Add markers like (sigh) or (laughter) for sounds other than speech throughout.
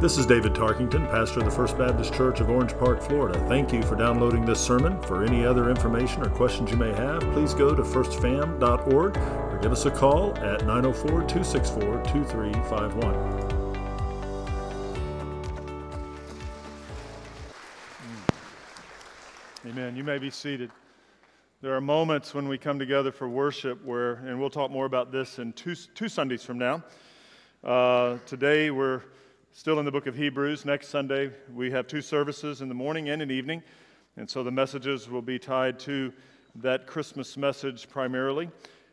This is David Tarkington, pastor of the First Baptist Church of Orange Park, Florida. Thank you for downloading this sermon. For any other information or questions you may have, please go to firstfam.org or give us a call at 904 264 2351. Amen. You may be seated. There are moments when we come together for worship where, and we'll talk more about this in two, two Sundays from now. Uh, today we're still in the book of Hebrews. Next Sunday, we have two services in the morning and in evening. And so the messages will be tied to that Christmas message primarily.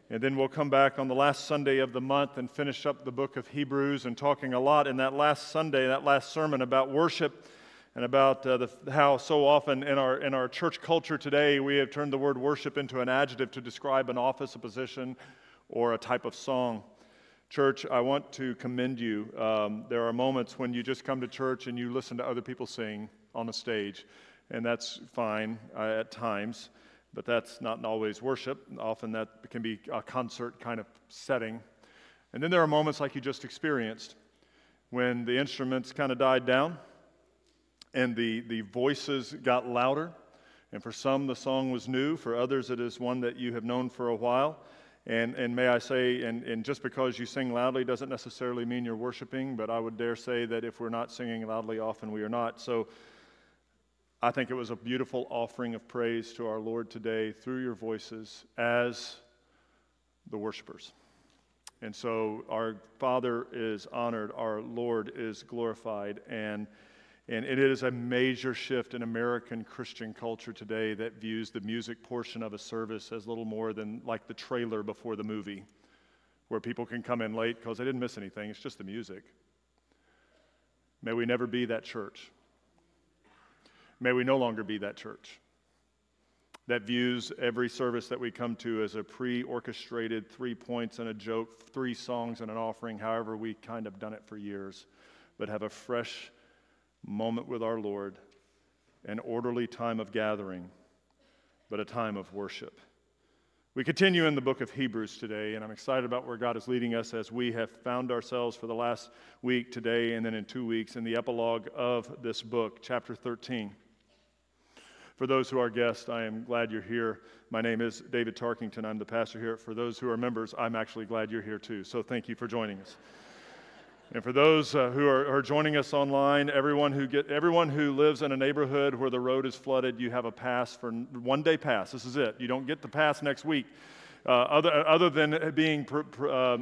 And then we'll come back on the last Sunday of the month and finish up the book of Hebrews and talking a lot in that last Sunday, that last sermon about worship and about uh, the, how so often in our, in our church culture today we have turned the word worship into an adjective to describe an office, a position, or a type of song. Church, I want to commend you. Um, there are moments when you just come to church and you listen to other people sing on a stage, and that's fine uh, at times, but that's not always worship. Often that can be a concert kind of setting. And then there are moments like you just experienced when the instruments kind of died down and the, the voices got louder. And for some, the song was new. For others, it is one that you have known for a while. And, and may I say, and, and just because you sing loudly doesn't necessarily mean you're worshiping, but I would dare say that if we're not singing loudly, often we are not. So I think it was a beautiful offering of praise to our Lord today through your voices as the worshipers. And so our Father is honored, our Lord is glorified, and and it is a major shift in American Christian culture today that views the music portion of a service as little more than like the trailer before the movie, where people can come in late because they didn't miss anything. It's just the music. May we never be that church. May we no longer be that church that views every service that we come to as a pre orchestrated three points and a joke, three songs and an offering, however, we kind of done it for years, but have a fresh moment with our Lord, an orderly time of gathering, but a time of worship. We continue in the book of Hebrews today, and I'm excited about where God is leading us as we have found ourselves for the last week today and then in two weeks in the epilogue of this book, chapter 13. For those who are guests, I am glad you're here. My name is David Tarkington. I'm the pastor here. For those who are members, I'm actually glad you're here too. So thank you for joining us. And for those uh, who are, are, joining us online, everyone who, get, everyone who lives in a neighborhood where the road is flooded, you have a pass for one day pass. This is it. You don't get the pass next week. Uh, other, other than being pr- pr- uh,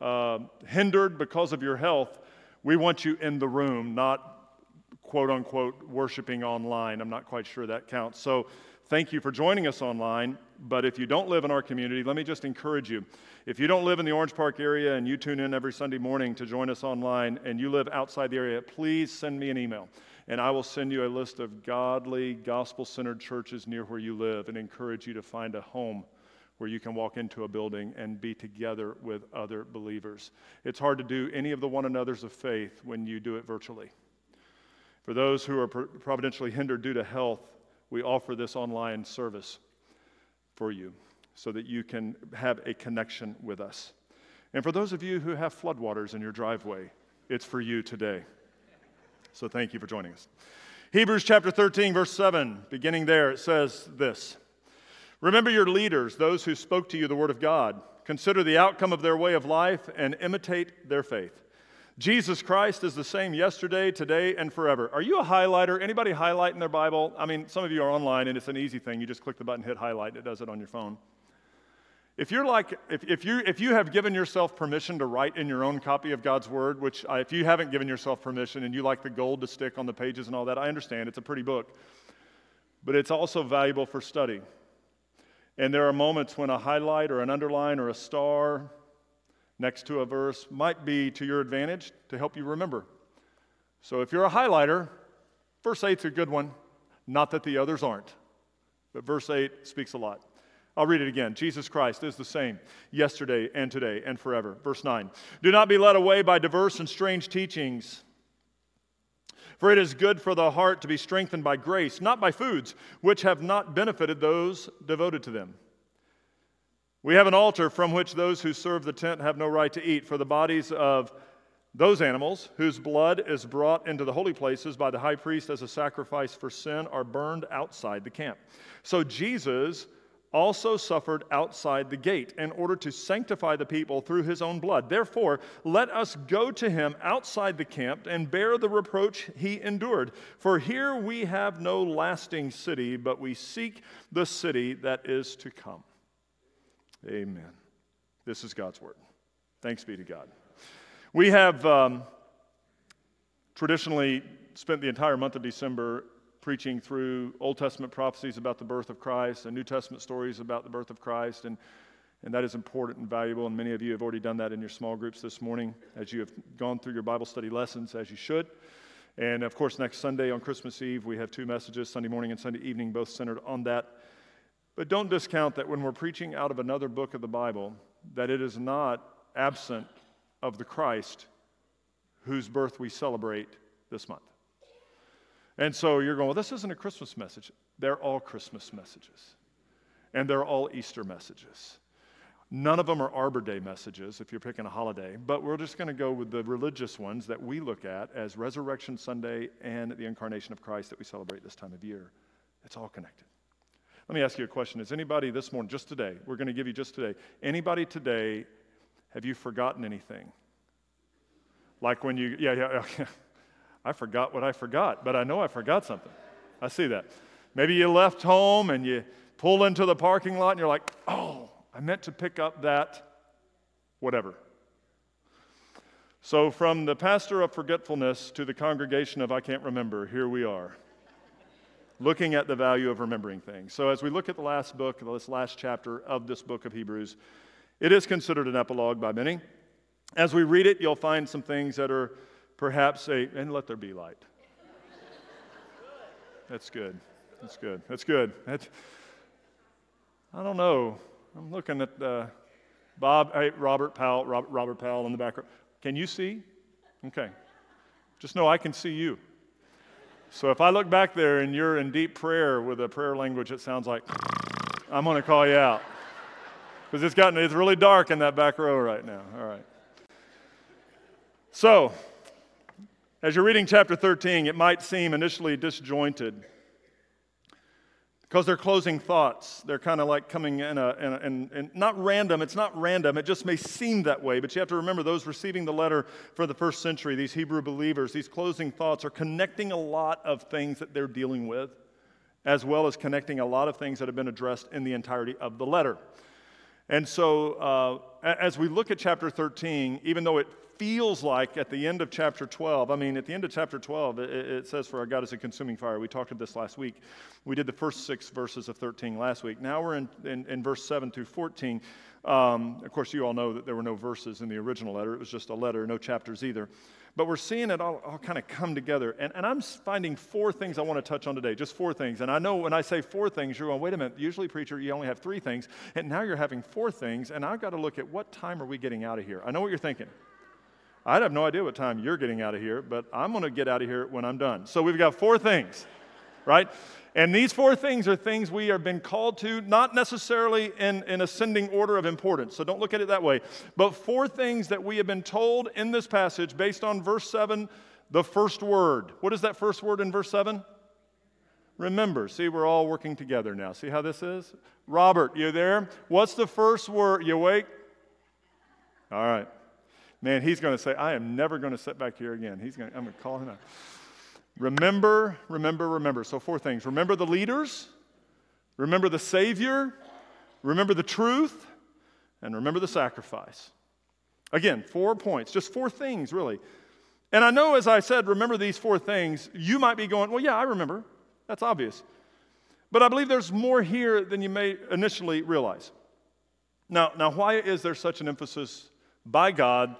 uh, hindered because of your health, we want you in the room, not quote unquote worshiping online. I'm not quite sure that counts. So thank you for joining us online. But if you don't live in our community, let me just encourage you. If you don't live in the Orange Park area and you tune in every Sunday morning to join us online and you live outside the area, please send me an email and I will send you a list of godly, gospel centered churches near where you live and encourage you to find a home where you can walk into a building and be together with other believers. It's hard to do any of the one another's of faith when you do it virtually. For those who are providentially hindered due to health, we offer this online service for you so that you can have a connection with us. And for those of you who have floodwaters in your driveway, it's for you today. So thank you for joining us. Hebrews chapter 13, verse 7, beginning there, it says this Remember your leaders, those who spoke to you the word of God. Consider the outcome of their way of life and imitate their faith. Jesus Christ is the same yesterday, today, and forever. Are you a highlighter? Anybody highlight in their Bible? I mean, some of you are online and it's an easy thing. You just click the button, hit highlight, and it does it on your phone. If you're like, if, if, you, if you have given yourself permission to write in your own copy of God's Word, which I, if you haven't given yourself permission and you like the gold to stick on the pages and all that, I understand. It's a pretty book. But it's also valuable for study. And there are moments when a highlight or an underline or a star next to a verse might be to your advantage to help you remember. So if you're a highlighter, verse 8's a good one. Not that the others aren't, but verse 8 speaks a lot. I'll read it again. Jesus Christ is the same yesterday and today and forever. Verse 9 Do not be led away by diverse and strange teachings. For it is good for the heart to be strengthened by grace, not by foods which have not benefited those devoted to them. We have an altar from which those who serve the tent have no right to eat, for the bodies of Those animals whose blood is brought into the holy places by the high priest as a sacrifice for sin are burned outside the camp. So Jesus also suffered outside the gate in order to sanctify the people through his own blood. Therefore, let us go to him outside the camp and bear the reproach he endured. For here we have no lasting city, but we seek the city that is to come. Amen. This is God's word. Thanks be to God. We have um, traditionally spent the entire month of December preaching through Old Testament prophecies about the birth of Christ and New Testament stories about the birth of Christ. And, and that is important and valuable. And many of you have already done that in your small groups this morning as you have gone through your Bible study lessons, as you should. And of course, next Sunday on Christmas Eve, we have two messages Sunday morning and Sunday evening, both centered on that. But don't discount that when we're preaching out of another book of the Bible, that it is not absent of the Christ whose birth we celebrate this month. And so you're going, well, this isn't a Christmas message. They're all Christmas messages, and they're all Easter messages. None of them are Arbor Day messages if you're picking a holiday, but we're just going to go with the religious ones that we look at as Resurrection Sunday and the incarnation of Christ that we celebrate this time of year. It's all connected. Let me ask you a question. Is anybody this morning, just today, we're going to give you just today, anybody today, have you forgotten anything? Like when you, yeah, yeah, (laughs) yeah. I forgot what I forgot, but I know I forgot something. I see that. Maybe you left home and you pull into the parking lot and you're like, oh, I meant to pick up that whatever. So, from the pastor of forgetfulness to the congregation of I can't remember, here we are, looking at the value of remembering things. So, as we look at the last book, this last chapter of this book of Hebrews, it is considered an epilogue by many. As we read it, you'll find some things that are perhaps a, and let there be light. That's good. That's good. That's good. That's, I don't know. I'm looking at uh, Bob, hey, Robert Powell, Robert, Robert Powell in the background. Can you see? Okay. Just know I can see you. So if I look back there and you're in deep prayer with a prayer language that sounds like, I'm going to call you out. Because it's gotten, it's really dark in that back row right now. All right. So, as you're reading chapter 13, it might seem initially disjointed because they're closing thoughts. They're kind of like coming in a, in, in, in, not random. It's not random. It just may seem that way. But you have to remember those receiving the letter for the first century, these Hebrew believers, these closing thoughts are connecting a lot of things that they're dealing with, as well as connecting a lot of things that have been addressed in the entirety of the letter. And so, uh, as we look at chapter 13, even though it feels like at the end of chapter 12. I mean, at the end of chapter 12, it, it, says, For our God is a consuming fire. We talked about this last week. We did the first six verses of 13 last week. Now we're in, in, in verse 7 through 14. Um, of course, you all know that there were no verses in the original letter, it was just a letter, no chapters either. But we're seeing it all, all kind of come together. And, and I'm finding four things I want to touch on today, just four things. And I know when I say four things, you're going, wait a minute, usually, preacher, you only have three things. And now you're having four things. And I've got to look at what time are we getting out of here? I know what you're thinking. I have no idea what time you're getting out of here, but I'm going to get out of here when I'm done. So we've got four things, right? And these four things are things we have been called to, not necessarily in, in ascending order of importance, so don't look at it that way, but four things that we have been told in this passage based on verse 7, the first word. What is that first word in verse 7? Remember. See, we're all working together now. See how this is? Robert, you there? What's the first word? You awake? All right man, he's going to say, I am never going to sit back here again. He's going to, I'm going to call him out. Remember, remember, remember. So, four things. Remember the leaders, remember the Savior, remember the truth, and remember the sacrifice. Again, four points, just four things, really. And I know, as I said, remember these four things, you might be going, well, yeah, I remember. That's obvious. But I believe there's more here than you may initially realize. Now, now why is there such an emphasis by God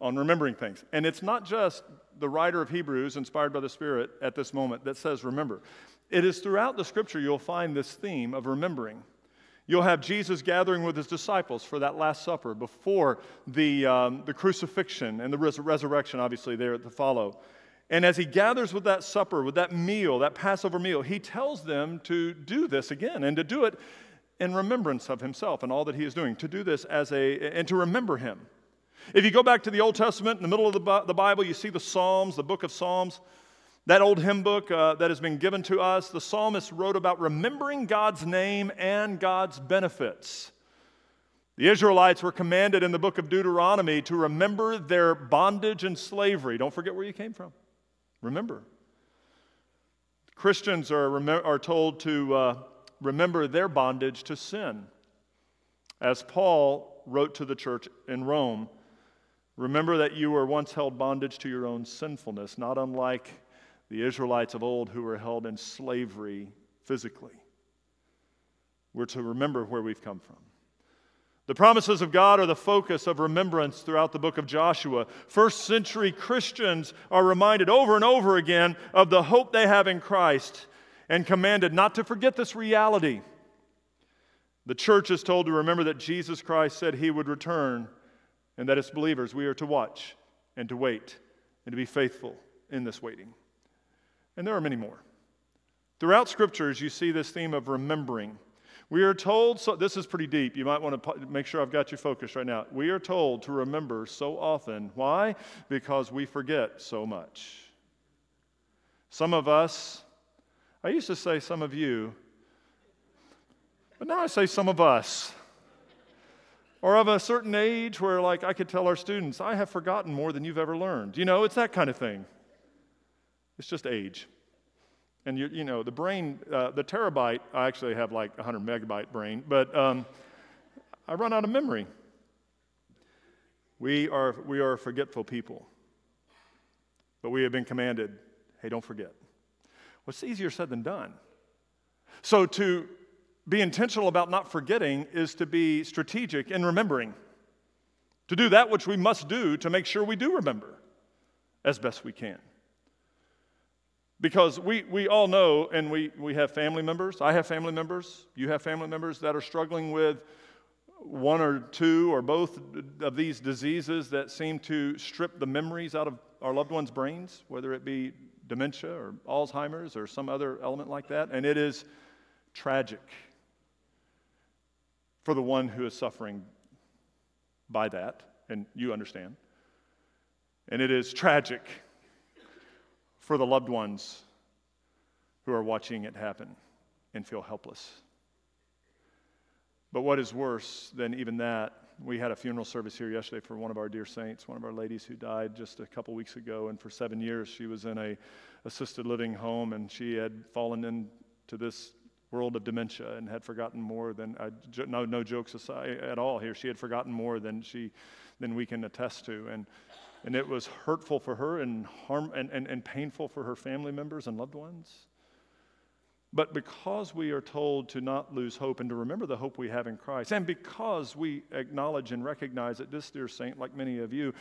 on remembering things. And it's not just the writer of Hebrews, inspired by the Spirit at this moment, that says remember. It is throughout the scripture you'll find this theme of remembering. You'll have Jesus gathering with his disciples for that Last Supper before the, um, the crucifixion and the res- resurrection, obviously, there to follow. And as he gathers with that supper, with that meal, that Passover meal, he tells them to do this again and to do it in remembrance of himself and all that he is doing, to do this as a, and to remember him. If you go back to the Old Testament, in the middle of the, Bible, you see the Psalms, the book of Psalms. That old hymn book uh, that has been given to us, the psalmist wrote about remembering God's name and God's benefits. The Israelites were commanded in the book of Deuteronomy to remember their bondage and slavery. Don't forget where you came from. Remember. Christians are, are told to uh, remember their bondage to sin. As Paul wrote to the church in Rome, remember that you were once held bondage to your own sinfulness, not unlike the Israelites of old who were held in slavery physically. We're to remember where we've come from. The promises of God are the focus of remembrance throughout the book of Joshua. First century Christians are reminded over and over again of the hope they have in Christ and commanded not to forget this reality. The church is told to remember that Jesus Christ said he would return and that as believers we are to watch and to wait and to be faithful in this waiting. And there are many more. Throughout scriptures, you see this theme of remembering. We are told, so this is pretty deep. You might want to make sure I've got you focused right now. We are told to remember so often. Why? Because we forget so much. Some of us, I used to say some of you, but now I say some of us. Or of a certain age where, like, I could tell our students, I have forgotten more than you've ever learned. You know, it's that kind of thing. It's just age. And you, you know, the brain, uh, the terabyte, I actually have like 100 megabyte brain, but um, I run out of memory. We are, we are forgetful people. But we have been commanded hey, don't forget. What's well, easier said than done? So to be intentional about not forgetting is to be strategic in remembering, to do that which we must do to make sure we do remember as best we can. Because we, we all know, and we, we have family members, I have family members, you have family members that are struggling with one or two or both of these diseases that seem to strip the memories out of our loved ones' brains, whether it be dementia or Alzheimer's or some other element like that. And it is tragic for the one who is suffering by that, and you understand. And it is tragic for the loved ones who are watching it happen and feel helpless. But what is worse than even that, we had a funeral service here yesterday for one of our dear saints, one of our ladies who died just a couple weeks ago. And for seven years, she was in a assisted living home, and she had fallen into this world of dementia and had forgotten more than uh, no no jokes aside at all here. She had forgotten more than she than we can attest to, and and it was hurtful for her and, harm, and, and, and painful for her family members and loved ones. But because we are told to not lose hope and to remember the hope we have in Christ, and because we acknowledge and recognize that this dear saint, like many of you,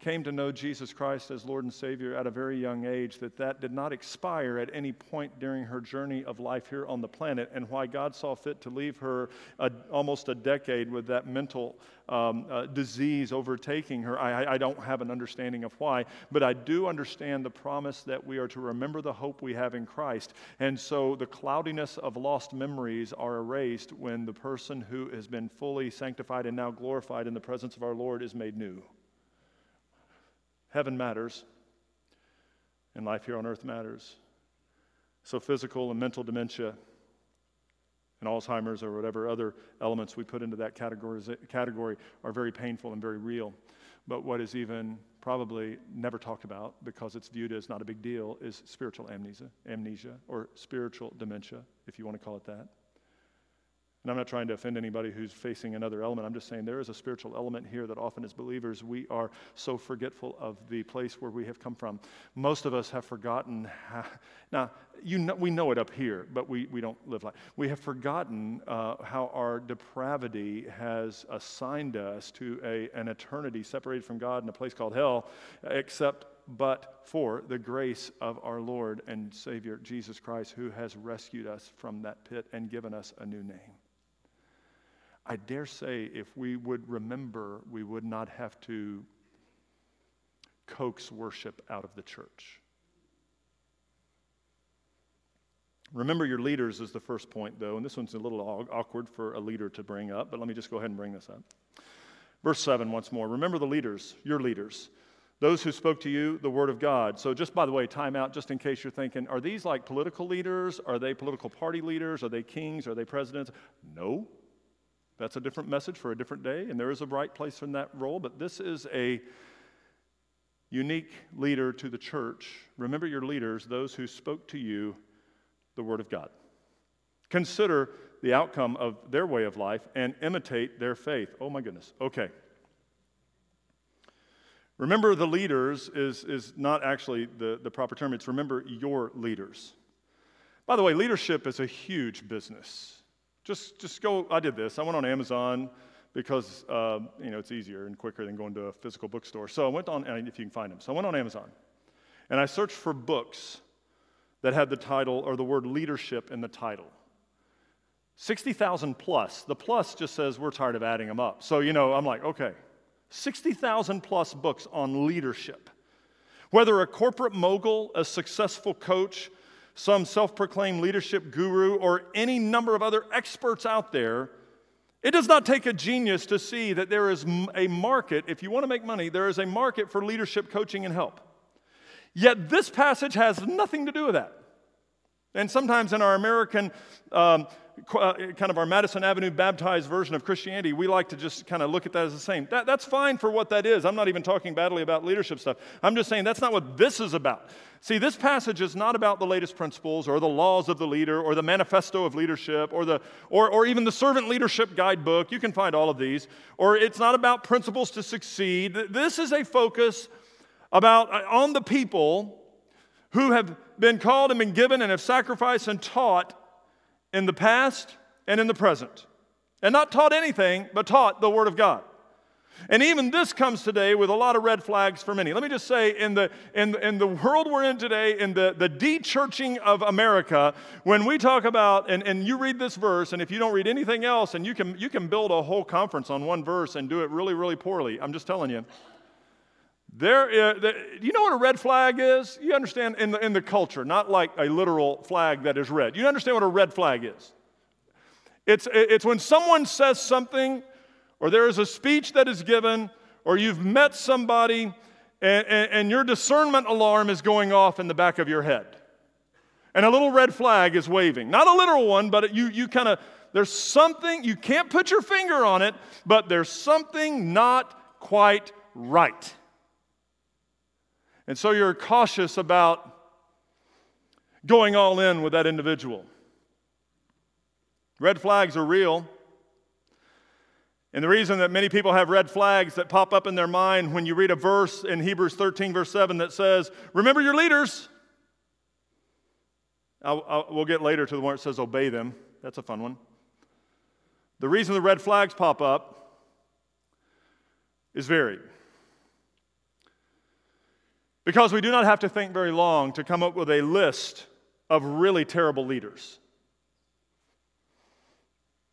came to know Jesus Christ as Lord and Savior at a very young age, that that did not expire at any point during her journey of life here on the planet, and why God saw fit to leave her a, almost a decade with that mental um, uh, disease overtaking her. I, I don't have an understanding of why, but I do understand the promise that we are to remember the hope we have in Christ. And so the cloudiness of lost memories are erased when the person who has been fully sanctified and now glorified in the presence of our Lord is made new. Heaven matters, and life here on earth matters. So, physical and mental dementia and Alzheimer's or whatever other elements we put into that category, are very painful and very real. But what is even probably never talked about because it's viewed as not a big deal is spiritual amnesia, amnesia or spiritual dementia, if you want to call it that. And I'm not trying to offend anybody who's facing another element. I'm just saying there is a spiritual element here that often, as believers, we are so forgetful of the place where we have come from. Most of us have forgotten. How, now, you know, we know it up here, but we, we don't live like we have forgotten uh, how our depravity has assigned us to a, an eternity separated from God in a place called hell, except but for the grace of our Lord and Savior Jesus Christ, who has rescued us from that pit and given us a new name. I dare say if we would remember, we would not have to coax worship out of the church. Remember your leaders is the first point, though, and this one's a little awkward for a leader to bring up, but let me just go ahead and bring this up. Verse 7 once more. Remember the leaders, your leaders, those who spoke to you the word of God. So, just by the way, time out, just in case you're thinking, are these like political leaders? Are they political party leaders? Are they kings? Are they presidents? No. That's a different message for a different day, and there is a right place in that role, but this is a unique leader to the church. Remember your leaders, those who spoke to you the word of God. Consider the outcome of their way of life and imitate their faith. Oh my goodness. Okay. Remember the leaders is, is not actually the, the proper term, it's remember your leaders. By the way, leadership is a huge business. Just, just go, I did this. I went on Amazon because, uh, you know, it's easier and quicker than going to a physical bookstore. So I went on, if you can find them. So I went on Amazon and I searched for books that had the title or the word leadership in the title. 60,000 plus. The plus just says we're tired of adding them up. So, you know, I'm like, okay, 60,000 plus books on leadership. Whether a corporate mogul, a successful coach, some self proclaimed leadership guru, or any number of other experts out there, it does not take a genius to see that there is a market, if you want to make money, there is a market for leadership coaching and help. Yet this passage has nothing to do with that. And sometimes in our American um, kind of our Madison Avenue baptized version of Christianity, we like to just kind of look at that as the same. That, that's fine for what that is. I'm not even talking badly about leadership stuff. I'm just saying that's not what this is about. See, this passage is not about the latest principles or the laws of the leader or the manifesto of leadership or, the, or, or even the servant leadership guidebook. You can find all of these. Or it's not about principles to succeed. This is a focus about uh, on the people who have been called and been given and have sacrificed and taught in the past and in the present. And not taught anything, but taught the Word of God. And even this comes today with a lot of red flags for many. Let me just say, in the, in, in the world we're in today, in the, the de-churching of America, when we talk about, and, and you read this verse, and if you don't read anything else, and you can, you can build a whole conference on one verse and do it really, really poorly. I'm just telling you. There is, the, you know what a red flag is? You understand in the, in the culture, not like a literal flag that is red. You understand what a red flag is? It's, it's when someone says something, or there is a speech that is given, or you've met somebody, and, and, and your discernment alarm is going off in the back of your head. And a little red flag is waving. Not a literal one, but you, you kind of, there's something, you can't put your finger on it, but there's something not quite right. And so you're cautious about going all in with that individual. Red flags are real. And the reason that many people have red flags that pop up in their mind when you read a verse in Hebrews 13, verse 7, that says, Remember your leaders. I'll, I'll, we'll get later to the one that says, Obey them. That's a fun one. The reason the red flags pop up is varied. Because we do not have to think very long to come up with a list of really terrible leaders.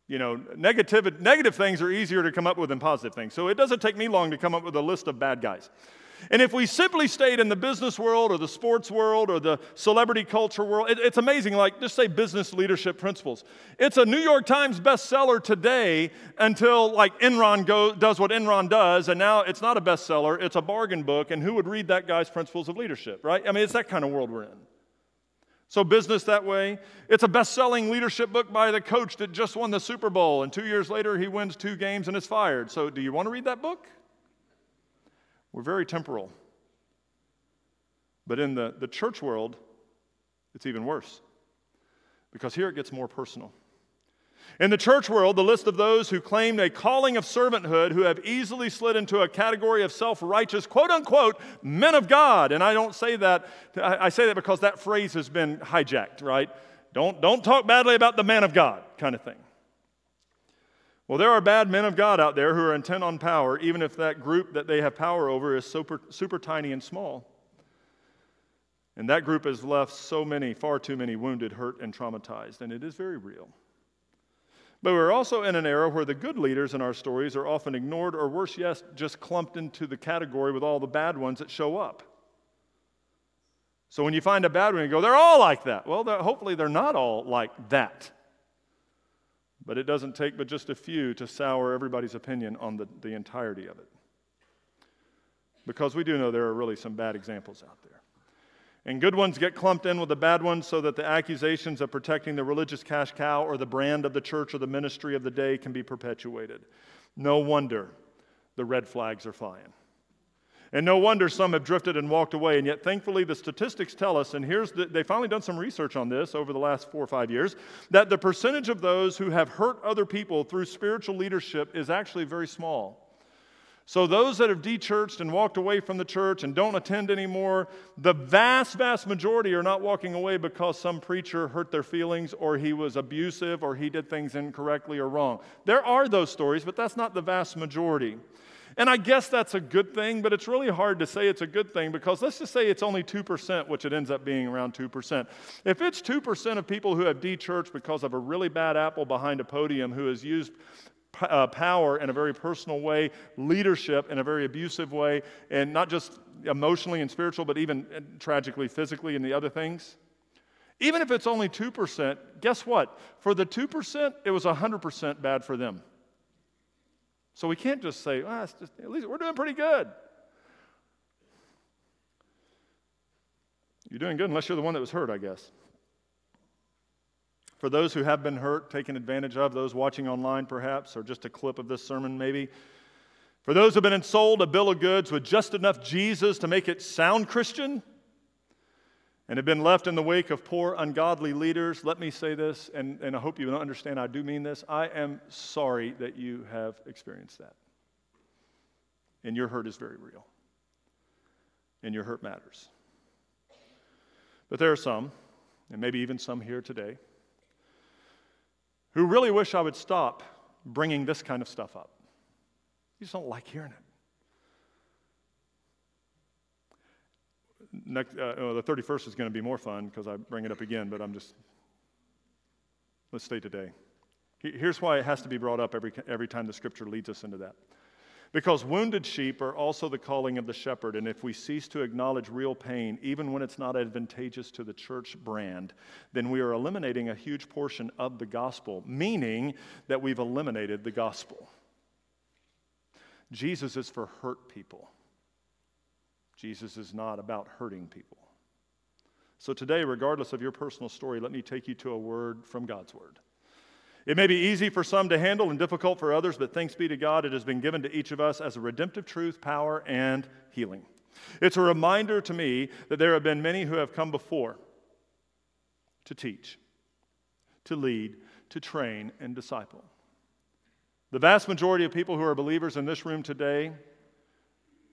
You know, negative, negative things are easier to come up with than positive things. So it doesn't take me long to come up with a list of bad guys. And if we simply stayed in the business world or the sports world or the celebrity culture world, it, it's amazing. Like, just say business leadership principles. It's a New York Times bestseller today until like Enron go, does what Enron does, and now it's not a bestseller, it's a bargain book. And who would read that guy's principles of leadership, right? I mean, it's that kind of world we're in. So, business that way. It's a best selling leadership book by the coach that just won the Super Bowl, and two years later, he wins two games and is fired. So, do you want to read that book? We're very temporal. But in the, the church world, it's even worse because here it gets more personal. In the church world, the list of those who claimed a calling of servanthood, who have easily slid into a category of self righteous, quote unquote, men of God. And I don't say that, I say that because that phrase has been hijacked, right? Don't, don't talk badly about the man of God, kind of thing. Well, there are bad men of God out there who are intent on power, even if that group that they have power over is super, super tiny and small. And that group has left so many, far too many wounded, hurt, and traumatized, and it is very real. But we're also in an era where the good leaders in our stories are often ignored, or worse yet, just clumped into the category with all the bad ones that show up. So when you find a bad one, you go, they're all like that. Well, they're, hopefully they're not all like that. But it doesn't take but just a few to sour everybody's opinion on the, the entirety of it. Because we do know there are really some bad examples out there. And good ones get clumped in with the bad ones so that the accusations of protecting the religious cash cow or the brand of the church or the ministry of the day can be perpetuated. No wonder the red flags are flying. And no wonder some have drifted and walked away. And yet, thankfully, the statistics tell us, and here's the, they finally done some research on this over the last four or five years, that the percentage of those who have hurt other people through spiritual leadership is actually very small. So, those that have dechurched and walked away from the church and don't attend anymore, the vast, vast majority are not walking away because some preacher hurt their feelings or he was abusive or he did things incorrectly or wrong. There are those stories, but that's not the vast majority. And I guess that's a good thing, but it's really hard to say it's a good thing because let's just say it's only 2%, which it ends up being around 2%. If it's 2% of people who have de-churched because of a really bad apple behind a podium who has used uh, power in a very personal way, leadership in a very abusive way, and not just emotionally and spiritual, but even uh, tragically, physically, and the other things. Even if it's only 2%, guess what? For the 2%, it was 100% bad for them. So we can't just say, ah, just, at least we're doing pretty good. You're doing good unless you're the one that was hurt, I guess. For those who have been hurt, taken advantage of, those watching online perhaps, or just a clip of this sermon maybe. For those who have been sold a bill of goods with just enough Jesus to make it sound Christian, and have been left in the wake of poor, ungodly leaders, let me say this, and, and I hope you understand I do mean this. I am sorry that you have experienced that. And your hurt is very real. And your hurt matters. But there are some, and maybe even some here today, who really wish I would stop bringing this kind of stuff up. You just don't like hearing it. Next, uh, oh, the 31st is going to be more fun because I bring it up again, but I'm just, let's stay today. Here's why it has to be brought up every, every time the scripture leads us into that. Because wounded sheep are also the calling of the shepherd, and if we cease to acknowledge real pain, even when it's not advantageous to the church brand, then we are eliminating a huge portion of the gospel, meaning that we've eliminated the gospel. Jesus is for hurt people. Jesus is not about hurting people. So today, regardless of your personal story, let me take you to a word from God's word. It may be easy for some to handle and difficult for others, but thanks be to God, it has been given to each of us as a redemptive truth, power, and healing. It's a reminder to me that there have been many who have come before to teach, to lead, to train, and disciple. The vast majority of people who are believers in this room today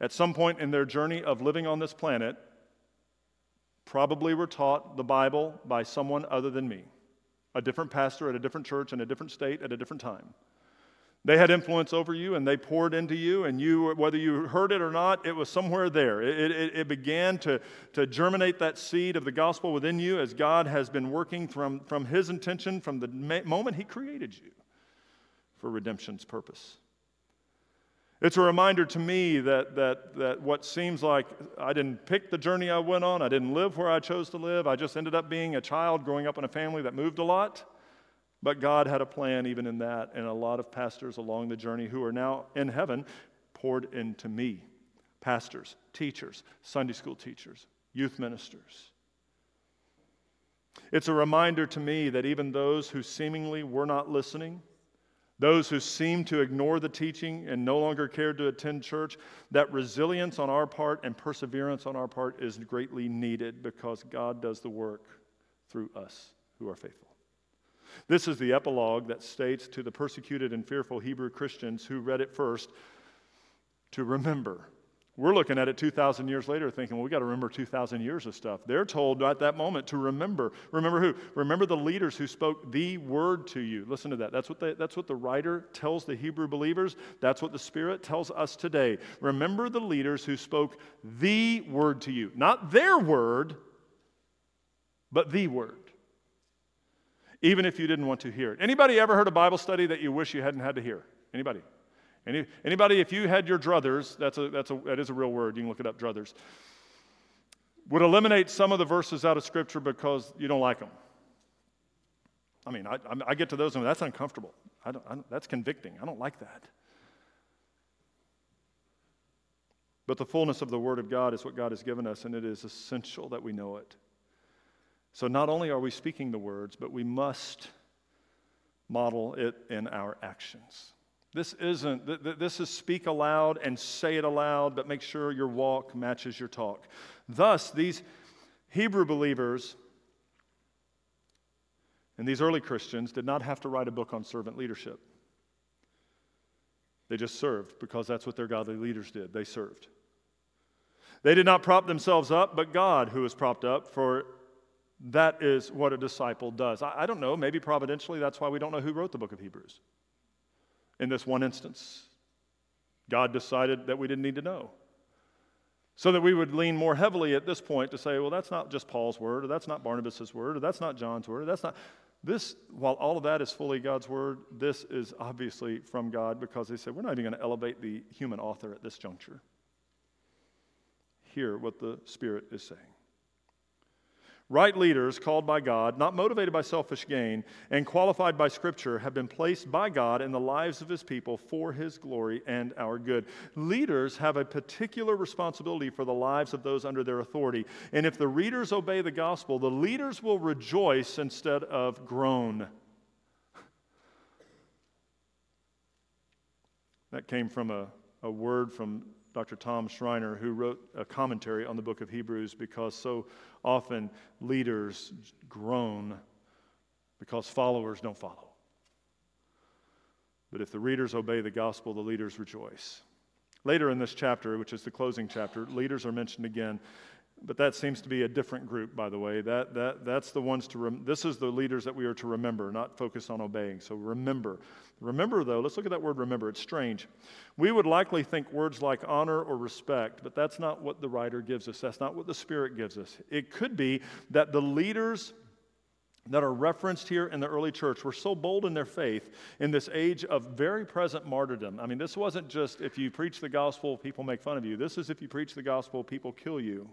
at some point in their journey of living on this planet, probably were taught the Bible by someone other than me, a different pastor at a different church in a different state at a different time. They had influence over you and they poured into you, and you, whether you heard it or not, it was somewhere there. It, it, it, began to, to germinate that seed of the gospel within you as God has been working from, from His intention from the moment He created you for redemption's purpose. It's a reminder to me that, that, that what seems like I didn't pick the journey I went on, I didn't live where I chose to live, I just ended up being a child growing up in a family that moved a lot. But God had a plan even in that, and a lot of pastors along the journey who are now in heaven poured into me pastors, teachers, Sunday school teachers, youth ministers. It's a reminder to me that even those who seemingly were not listening, those who seem to ignore the teaching and no longer care to attend church, that resilience on our part and perseverance on our part is greatly needed because God does the work through us who are faithful. This is the epilogue that states to the persecuted and fearful Hebrew Christians who read it first to remember we're looking at it 2,000 years later thinking, well, we got to remember 2,000 years of stuff. They're told at that moment to remember. Remember who? Remember the leaders who spoke the word to you. Listen to that. That's what, they, that's what the writer tells the Hebrew believers. That's what the Spirit tells us today. Remember the leaders who spoke the word to you. Not their word, but the word. Even if you didn't want to hear it. Anybody ever heard a Bible study that you wish you hadn't had to hear? Anybody? Any, anybody, if you had your druthers, that's a, that's a, that is a real word, you can look it up, druthers, would eliminate some of the verses out of Scripture because you don't like them. I mean, I, I get to those and that's uncomfortable. I don't, I don't, that's convicting. I don't like that. But the fullness of the Word of God is what God has given us, and it is essential that we know it. So not only are we speaking the words, but we must model it in our actions. This isn't, this is speak aloud and say it aloud, but make sure your walk matches your talk. Thus, these Hebrew believers and these early Christians did not have to write a book on servant leadership. They just served because that's what their godly leaders did. They served. They did not prop themselves up, but God who was propped up, for that is what a disciple does. I, I don't know, maybe providentially, that's why we don't know who wrote the book of Hebrews. In this one instance, God decided that we didn't need to know. So that we would lean more heavily at this point to say, well, that's not just Paul's word, or that's not Barnabas' word, or that's not John's word, or that's not. This, while all of that is fully God's word, this is obviously from God because they said, we're not even going to elevate the human author at this juncture. Hear what the Spirit is saying. Right leaders, called by God, not motivated by selfish gain, and qualified by Scripture, have been placed by God in the lives of His people for His glory and our good. Leaders have a particular responsibility for the lives of those under their authority. And if the readers obey the gospel, the leaders will rejoice instead of groan. That came from a, a word from Dr. Tom Schreiner, who wrote a commentary on the book of Hebrews because so often leaders groan because followers don't follow. But if the readers obey the gospel, the leaders rejoice. Later in this chapter, which is the closing chapter, leaders are mentioned again. But that seems to be a different group, by the way. That, that, that's the ones to, rem- this is the leaders that we are to remember, not focus on obeying. So remember. Remember, though, let's look at that word remember. It's strange. We would likely think words like honor or respect, but that's not what the writer gives us. That's not what the Spirit gives us. It could be that the leaders that are referenced here in the early church were so bold in their faith in this age of very present martyrdom. I mean, this wasn't just if you preach the gospel, people make fun of you. This is if you preach the gospel, people kill you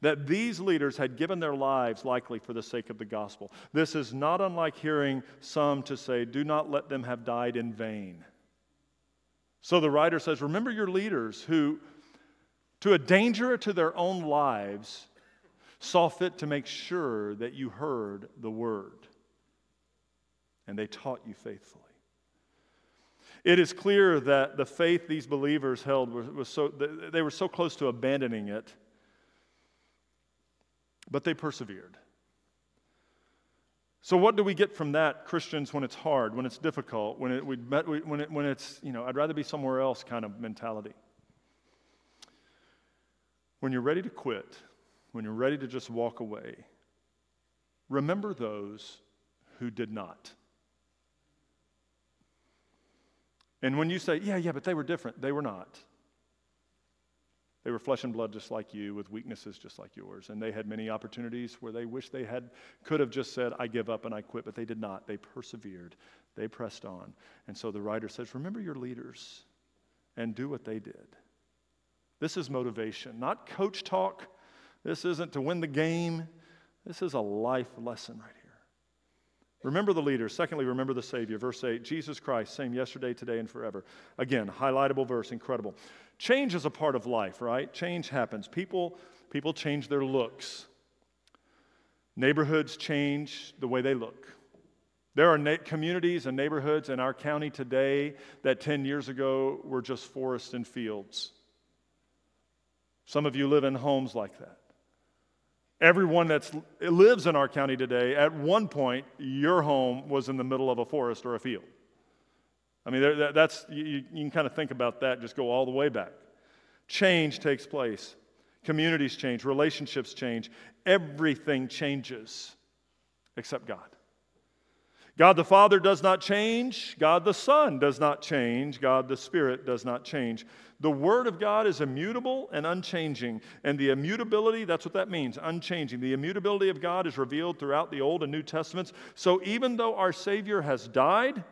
that these leaders had given their lives likely for the sake of the gospel. This is not unlike hearing some to say, Do not let them have died in vain. So the writer says, Remember your leaders who, to a danger to their own lives, saw fit to make sure that you heard the word, and they taught you faithfully. It is clear that the faith these believers held was, was so, they were so close to abandoning it but they persevered. So, what do we get from that, Christians, when it's hard, when it's difficult, when, it, we met, when, it, when it's, you know, I'd rather be somewhere else kind of mentality? When you're ready to quit, when you're ready to just walk away, remember those who did not. And when you say, yeah, yeah, but they were different, they were not. They were flesh and blood just like you, with weaknesses just like yours. And they had many opportunities where they wish they had, could have just said, I give up and I quit, but they did not. They persevered, they pressed on. And so the writer says, Remember your leaders and do what they did. This is motivation, not coach talk. This isn't to win the game. This is a life lesson right. Remember the leader. Secondly, remember the Savior. Verse 8 Jesus Christ, same yesterday, today, and forever. Again, highlightable verse, incredible. Change is a part of life, right? Change happens. People, people change their looks. Neighborhoods change the way they look. There are na- communities and neighborhoods in our county today that 10 years ago were just forests and fields. Some of you live in homes like that. Everyone that lives in our county today, at one point, your home was in the middle of a forest or a field. I mean, that's, you, you can kind of think about that, just go all the way back. Change takes place, communities change, relationships change, everything changes except God. God the Father does not change. God the Son does not change. God the Spirit does not change. The Word of God is immutable and unchanging. And the immutability, that's what that means, unchanging. The immutability of God is revealed throughout the Old and New Testaments. So even though our Savior has died,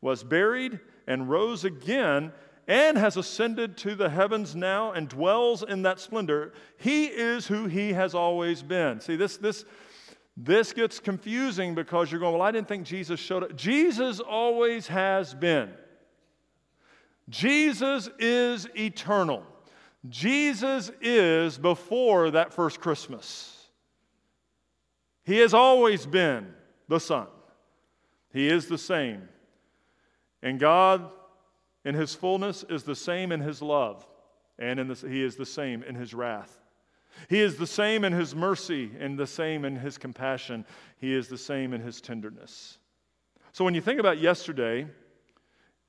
was buried, and rose again, and has ascended to the heavens now and dwells in that splendor. He is who he has always been. See, this, this, This gets confusing because you're going, well, I didn't think Jesus showed up. Jesus always has been. Jesus is eternal. Jesus is before that first Christmas. He has always been the Son. He is the same. And God, in His fullness, is the same in His love, and in the, He is the same in His wrath. He is the same in His mercy and the same in His compassion. He is the same in His tenderness. So when you think about yesterday,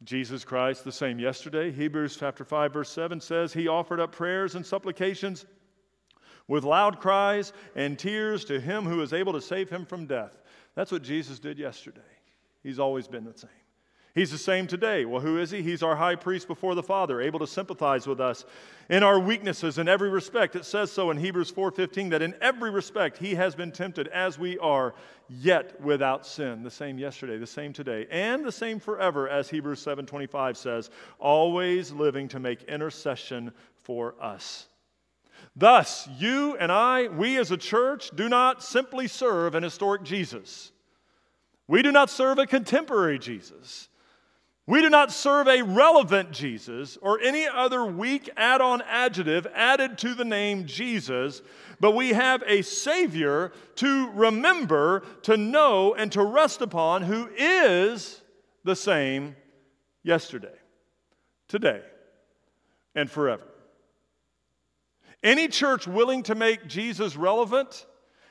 Jesus Christ, the same yesterday, Hebrews chapter 5, verse 7 says, He offered up prayers and supplications with loud cries and tears to Him who is able to save him from death. That's what Jesus did yesterday. He's always been the same. He's the same today. Well, who is he? He's our high priest before the Father, able to sympathize with us in our weaknesses in every respect. It says so in Hebrews 4:15 that in every respect he has been tempted as we are, yet without sin. The same yesterday, the same today, and the same forever as Hebrews 7:25 says, always living to make intercession for us. Thus, you and I, we as a church, do not simply serve an historic Jesus. We do not serve a contemporary Jesus. We do not serve a relevant Jesus or any other weak add on adjective added to the name Jesus, but we have a Savior to remember, to know, and to rest upon who is the same yesterday, today, and forever. Any church willing to make Jesus relevant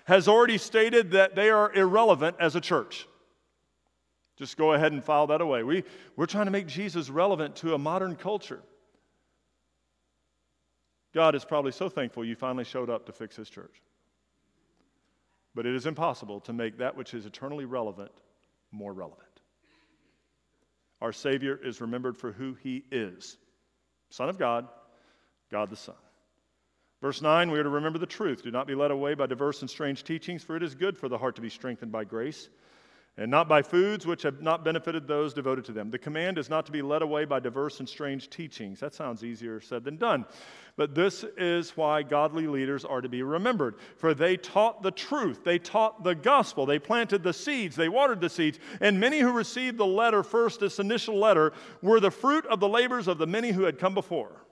has already stated that they are irrelevant as a church. Just go ahead and file that away. We, we're trying to make Jesus relevant to a modern culture. God is probably so thankful you finally showed up to fix his church. But it is impossible to make that which is eternally relevant more relevant. Our Savior is remembered for who he is Son of God, God the Son. Verse 9, we are to remember the truth. Do not be led away by diverse and strange teachings, for it is good for the heart to be strengthened by grace and not by foods which have not benefited those devoted to them. The command is not to be led away by diverse and strange teachings. That sounds easier said than done. But this is why godly leaders are to be remembered. For they taught the truth, they taught the gospel, they planted the seeds, they watered the seeds. And many who received the letter first, this initial letter, were the fruit of the labors of the many who had come before.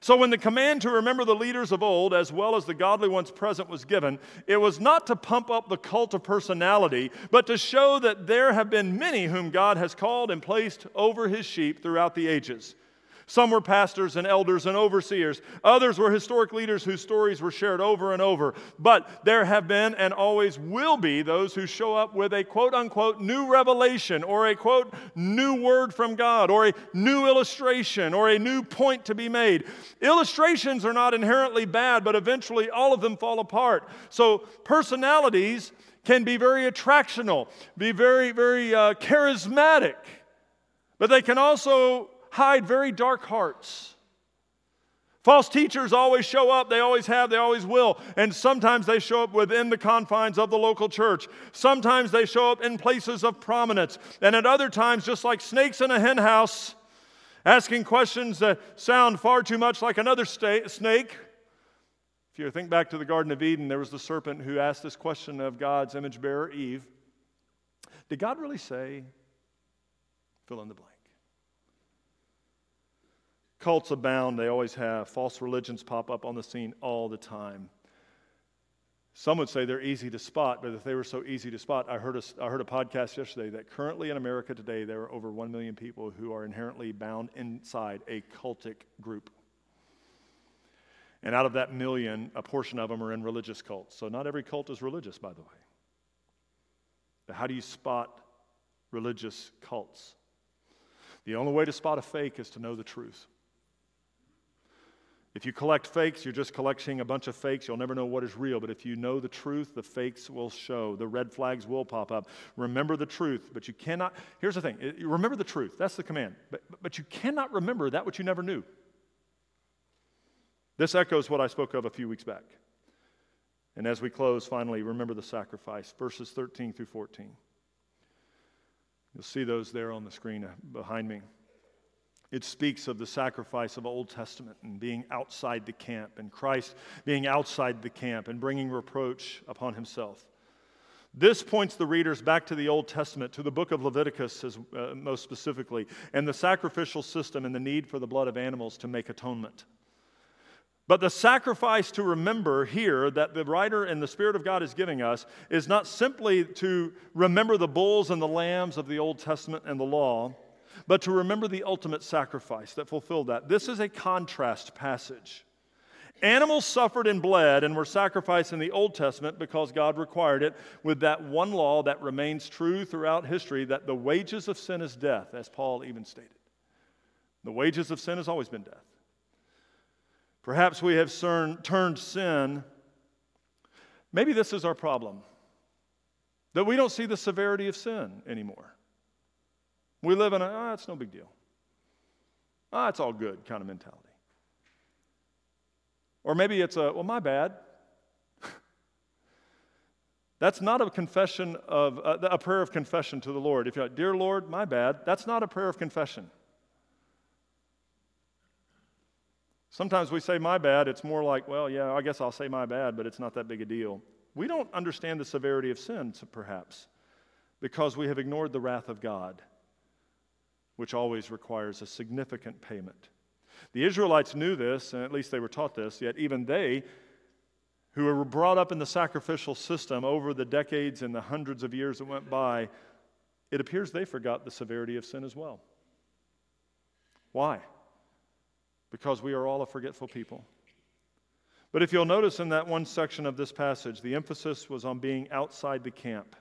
So, when the command to remember the leaders of old, as well as the godly ones present, was given, it was not to pump up the cult of personality, but to show that there have been many whom God has called and placed over his sheep throughout the ages. Some were pastors and elders and overseers. Others were historic leaders whose stories were shared over and over. But there have been and always will be those who show up with a quote unquote new revelation or a quote new word from God or a new illustration or a new point to be made. Illustrations are not inherently bad, but eventually all of them fall apart. So personalities can be very attractional, be very, very uh, charismatic, but they can also hide very dark hearts. False teachers always show up, they always have, they always will. And sometimes they show up within the confines of the local church. Sometimes they show up in places of prominence. And at other times, just like snakes in a henhouse, asking questions that sound far too much like another sta- snake. If you think back to the Garden of Eden, there was the serpent who asked this question of God's image bearer, Eve Did God really say, fill in the blank? Cults abound, they always have. False religions pop up on the scene all the time. Some would say they're easy to spot, but if they were so easy to spot, I heard a, I heard a podcast yesterday that currently in America today, there are over 1 million people who are inherently bound inside a cultic group. And out of that million, a portion of them are in religious cults. So not every cult is religious, by the way. But how do you spot religious cults? The only way to spot a fake is to know the truth. If you collect fakes, you're just collecting a bunch of fakes. You'll never know what is real. But if you know the truth, the fakes will show. The red flags will pop up. Remember the truth, but you cannot. Here's the thing remember the truth. That's the command. But, but you cannot remember that which you never knew. This echoes what I spoke of a few weeks back. And as we close, finally, remember the sacrifice, verses 13 through 14. You'll see those there on the screen uh, behind me. It speaks of the sacrifice of Old Testament and being outside the camp, and Christ being outside the camp and bringing reproach upon himself. This points the readers back to the Old Testament, to the book of Leviticus, as, uh, most specifically, and the sacrificial system and the need for the blood of animals to make atonement. But the sacrifice to remember here that the writer and the Spirit of God is giving us is not simply to remember the bulls and the lambs of the Old Testament and the law, but to remember the ultimate sacrifice that fulfilled that. This is a contrast passage. Animals suffered and bled and were sacrificed in the Old Testament because God required it, with that one law that remains true throughout history that the wages of sin is death, as Paul even stated. The wages of sin has always been death. Perhaps we have cern, turned sin. Maybe this is our problem that we don't see the severity of sin anymore. We live in a, oh, it's no big deal. Oh, it's all good kind of mentality. Or maybe it's a, well, my bad. (laughs) that's not a confession of, uh, a prayer of confession to the Lord. If you're like, Dear Lord, my bad, that's not a prayer of confession. Sometimes we say my bad, it's more like, well, yeah, I guess I'll say my bad, but it's not that big a deal. We don't understand the severity of sin, perhaps, because we have ignored the wrath of God, which always requires a significant payment. The Israelites knew this, and at least they were taught this, yet even they, who were brought up in the sacrificial system over the decades and the hundreds of years that went by, it appears they forgot the severity of sin as well. Why? because we are all a forgetful people. But if you'll notice in that one section of this passage, the emphasis was on being outside the camp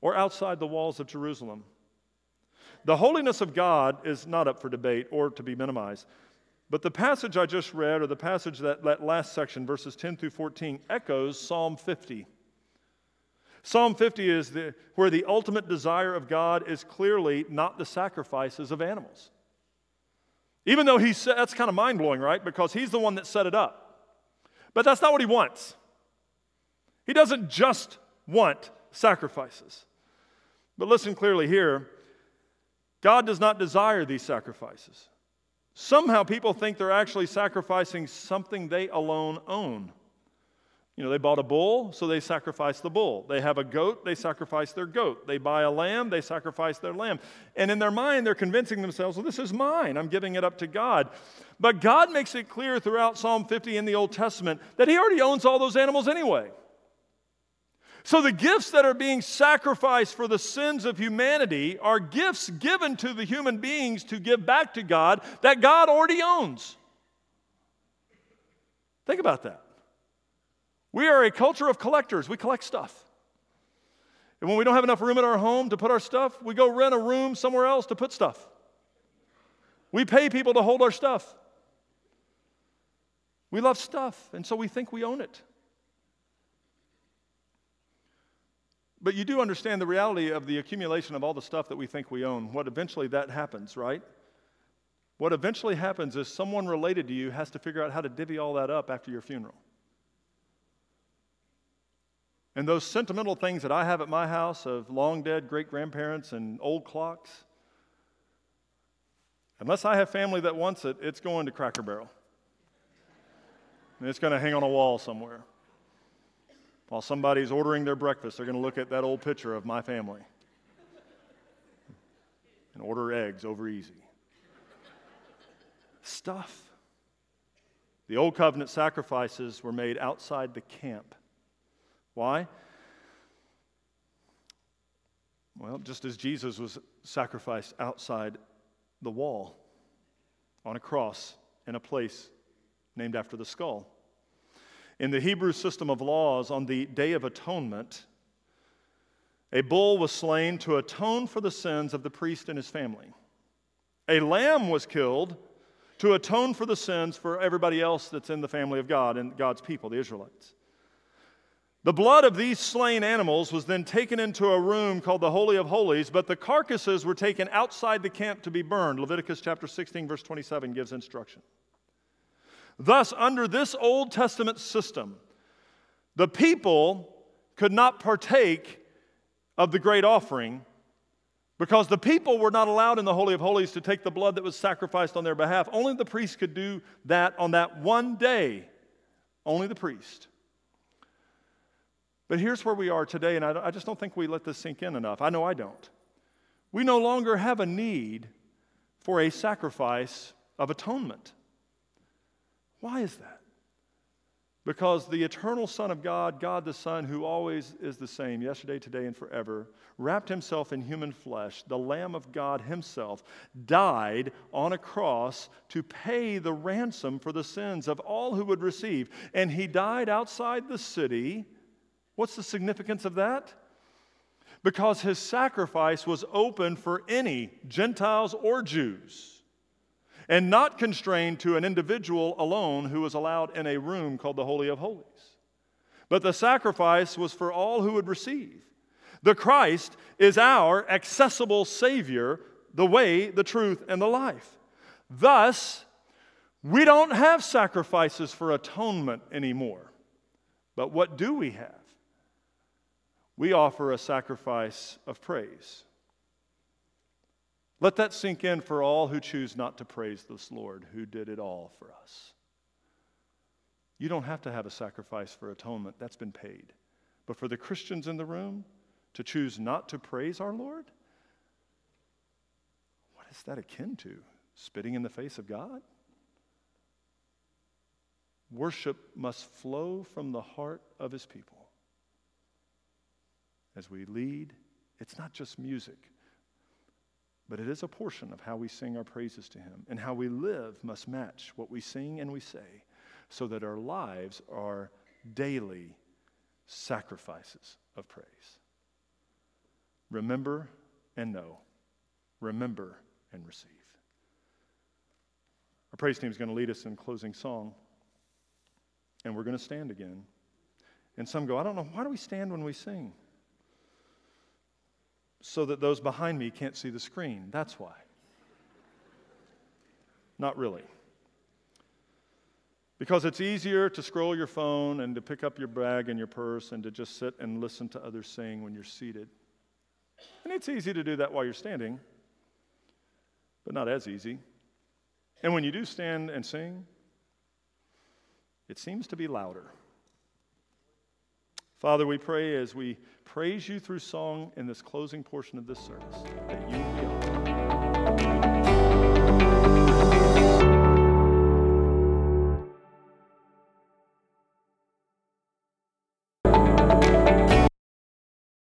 or outside the walls of Jerusalem. The holiness of God is not up for debate or to be minimized. But the passage I just read, or the passage that, that last section, verses 10 through 14, echoes Psalm 50. Psalm 50 is the, where the ultimate desire of God is clearly not the sacrifices of animals. Even though he said, that's kind of mind blowing, right? Because he's the one that set it up. But that's not what he wants. He doesn't just want sacrifices. But listen clearly here God does not desire these sacrifices. Somehow people think they're actually sacrificing something they alone own. You know, they bought a bull, so they sacrifice the bull. They have a goat, they sacrifice their goat. They buy a lamb, they sacrifice their lamb. And in their mind, they're convincing themselves, well, this is mine. I'm giving it up to God. But God makes it clear throughout Psalm 50 in the Old Testament that He already owns all those animals anyway. So the gifts that are being sacrificed for the sins of humanity are gifts given to the human beings to give back to God that God already owns. Think about that. We are a culture of collectors. We collect stuff. And when we don't have enough room in our home to put our stuff, we go rent a room somewhere else to put stuff. We pay people to hold our stuff. We love stuff, and so we think we own it. But you do understand the reality of the accumulation of all the stuff that we think we own. What eventually that happens, right? What eventually happens is someone related to you has to figure out how to divvy all that up after your funeral. And those sentimental things that I have at my house of long dead great grandparents and old clocks, unless I have family that wants it, it's going to Cracker Barrel. And it's going to hang on a wall somewhere. While somebody's ordering their breakfast, they're going to look at that old picture of my family and order eggs over easy. Stuff. The old covenant sacrifices were made outside the camp. Why? Well, just as Jesus was sacrificed outside the wall on a cross in a place named after the skull. In the Hebrew system of laws, on the Day of Atonement, a bull was slain to atone for the sins of the priest and his family. A lamb was killed to atone for the sins for everybody else that's in the family of God and God's people, the Israelites. The blood of these slain animals was then taken into a room called the Holy of Holies, but the carcasses were taken outside the camp to be burned. Leviticus chapter 16, verse 27 gives instruction. Thus, under this Old Testament system, the people could not partake of the great offering because the people were not allowed in the Holy of Holies to take the blood that was sacrificed on their behalf. Only the priest could do that on that one day. Only the priest. But here's where we are today, and I, just don't think we let this sink in enough. I know I don't. We no longer have a need for a sacrifice of atonement. Why is that? Because the eternal Son of God, God the Son, who always is the same, yesterday, today, and forever, wrapped himself in human flesh, the Lamb of God himself, died on a cross to pay the ransom for the sins of all who would receive. And he died outside the city. What's the significance of that? Because his sacrifice was open for any, Gentiles or Jews and not constrained to an individual alone who was allowed in a room called the Holy of Holies. But the sacrifice was for all who would receive. The Christ is our accessible Savior, the way, the truth, and the life. Thus, we don't have sacrifices for atonement anymore. But what do we have? We offer a sacrifice of praise. Let that sink in for all who choose not to praise this Lord who did it all for us. You don't have to have a sacrifice for atonement, that's been paid. But for the Christians in the room to choose not to praise our Lord, what is that akin to? Spitting in the face of God? Worship must flow from the heart of his people. As we lead, it's not just music but it is a portion of how we sing our praises to Him. And how we live must match what we sing and we say, so that our lives are daily sacrifices of praise. Remember and know. Remember and receive. Our praise team is going to lead us in closing song, and we're going to stand again. And some go, I don't know, why do we stand when we sing? So that those behind me can't see the screen. That's why. Not really. Because it's easier to scroll your phone and to pick up your bag and your purse and to just sit and listen to others sing when you're seated. And it's easy to do that while you're standing, but not as easy. And when you do stand and sing, it seems to be louder. Father, we pray as we praise you through song in this closing portion of this service that you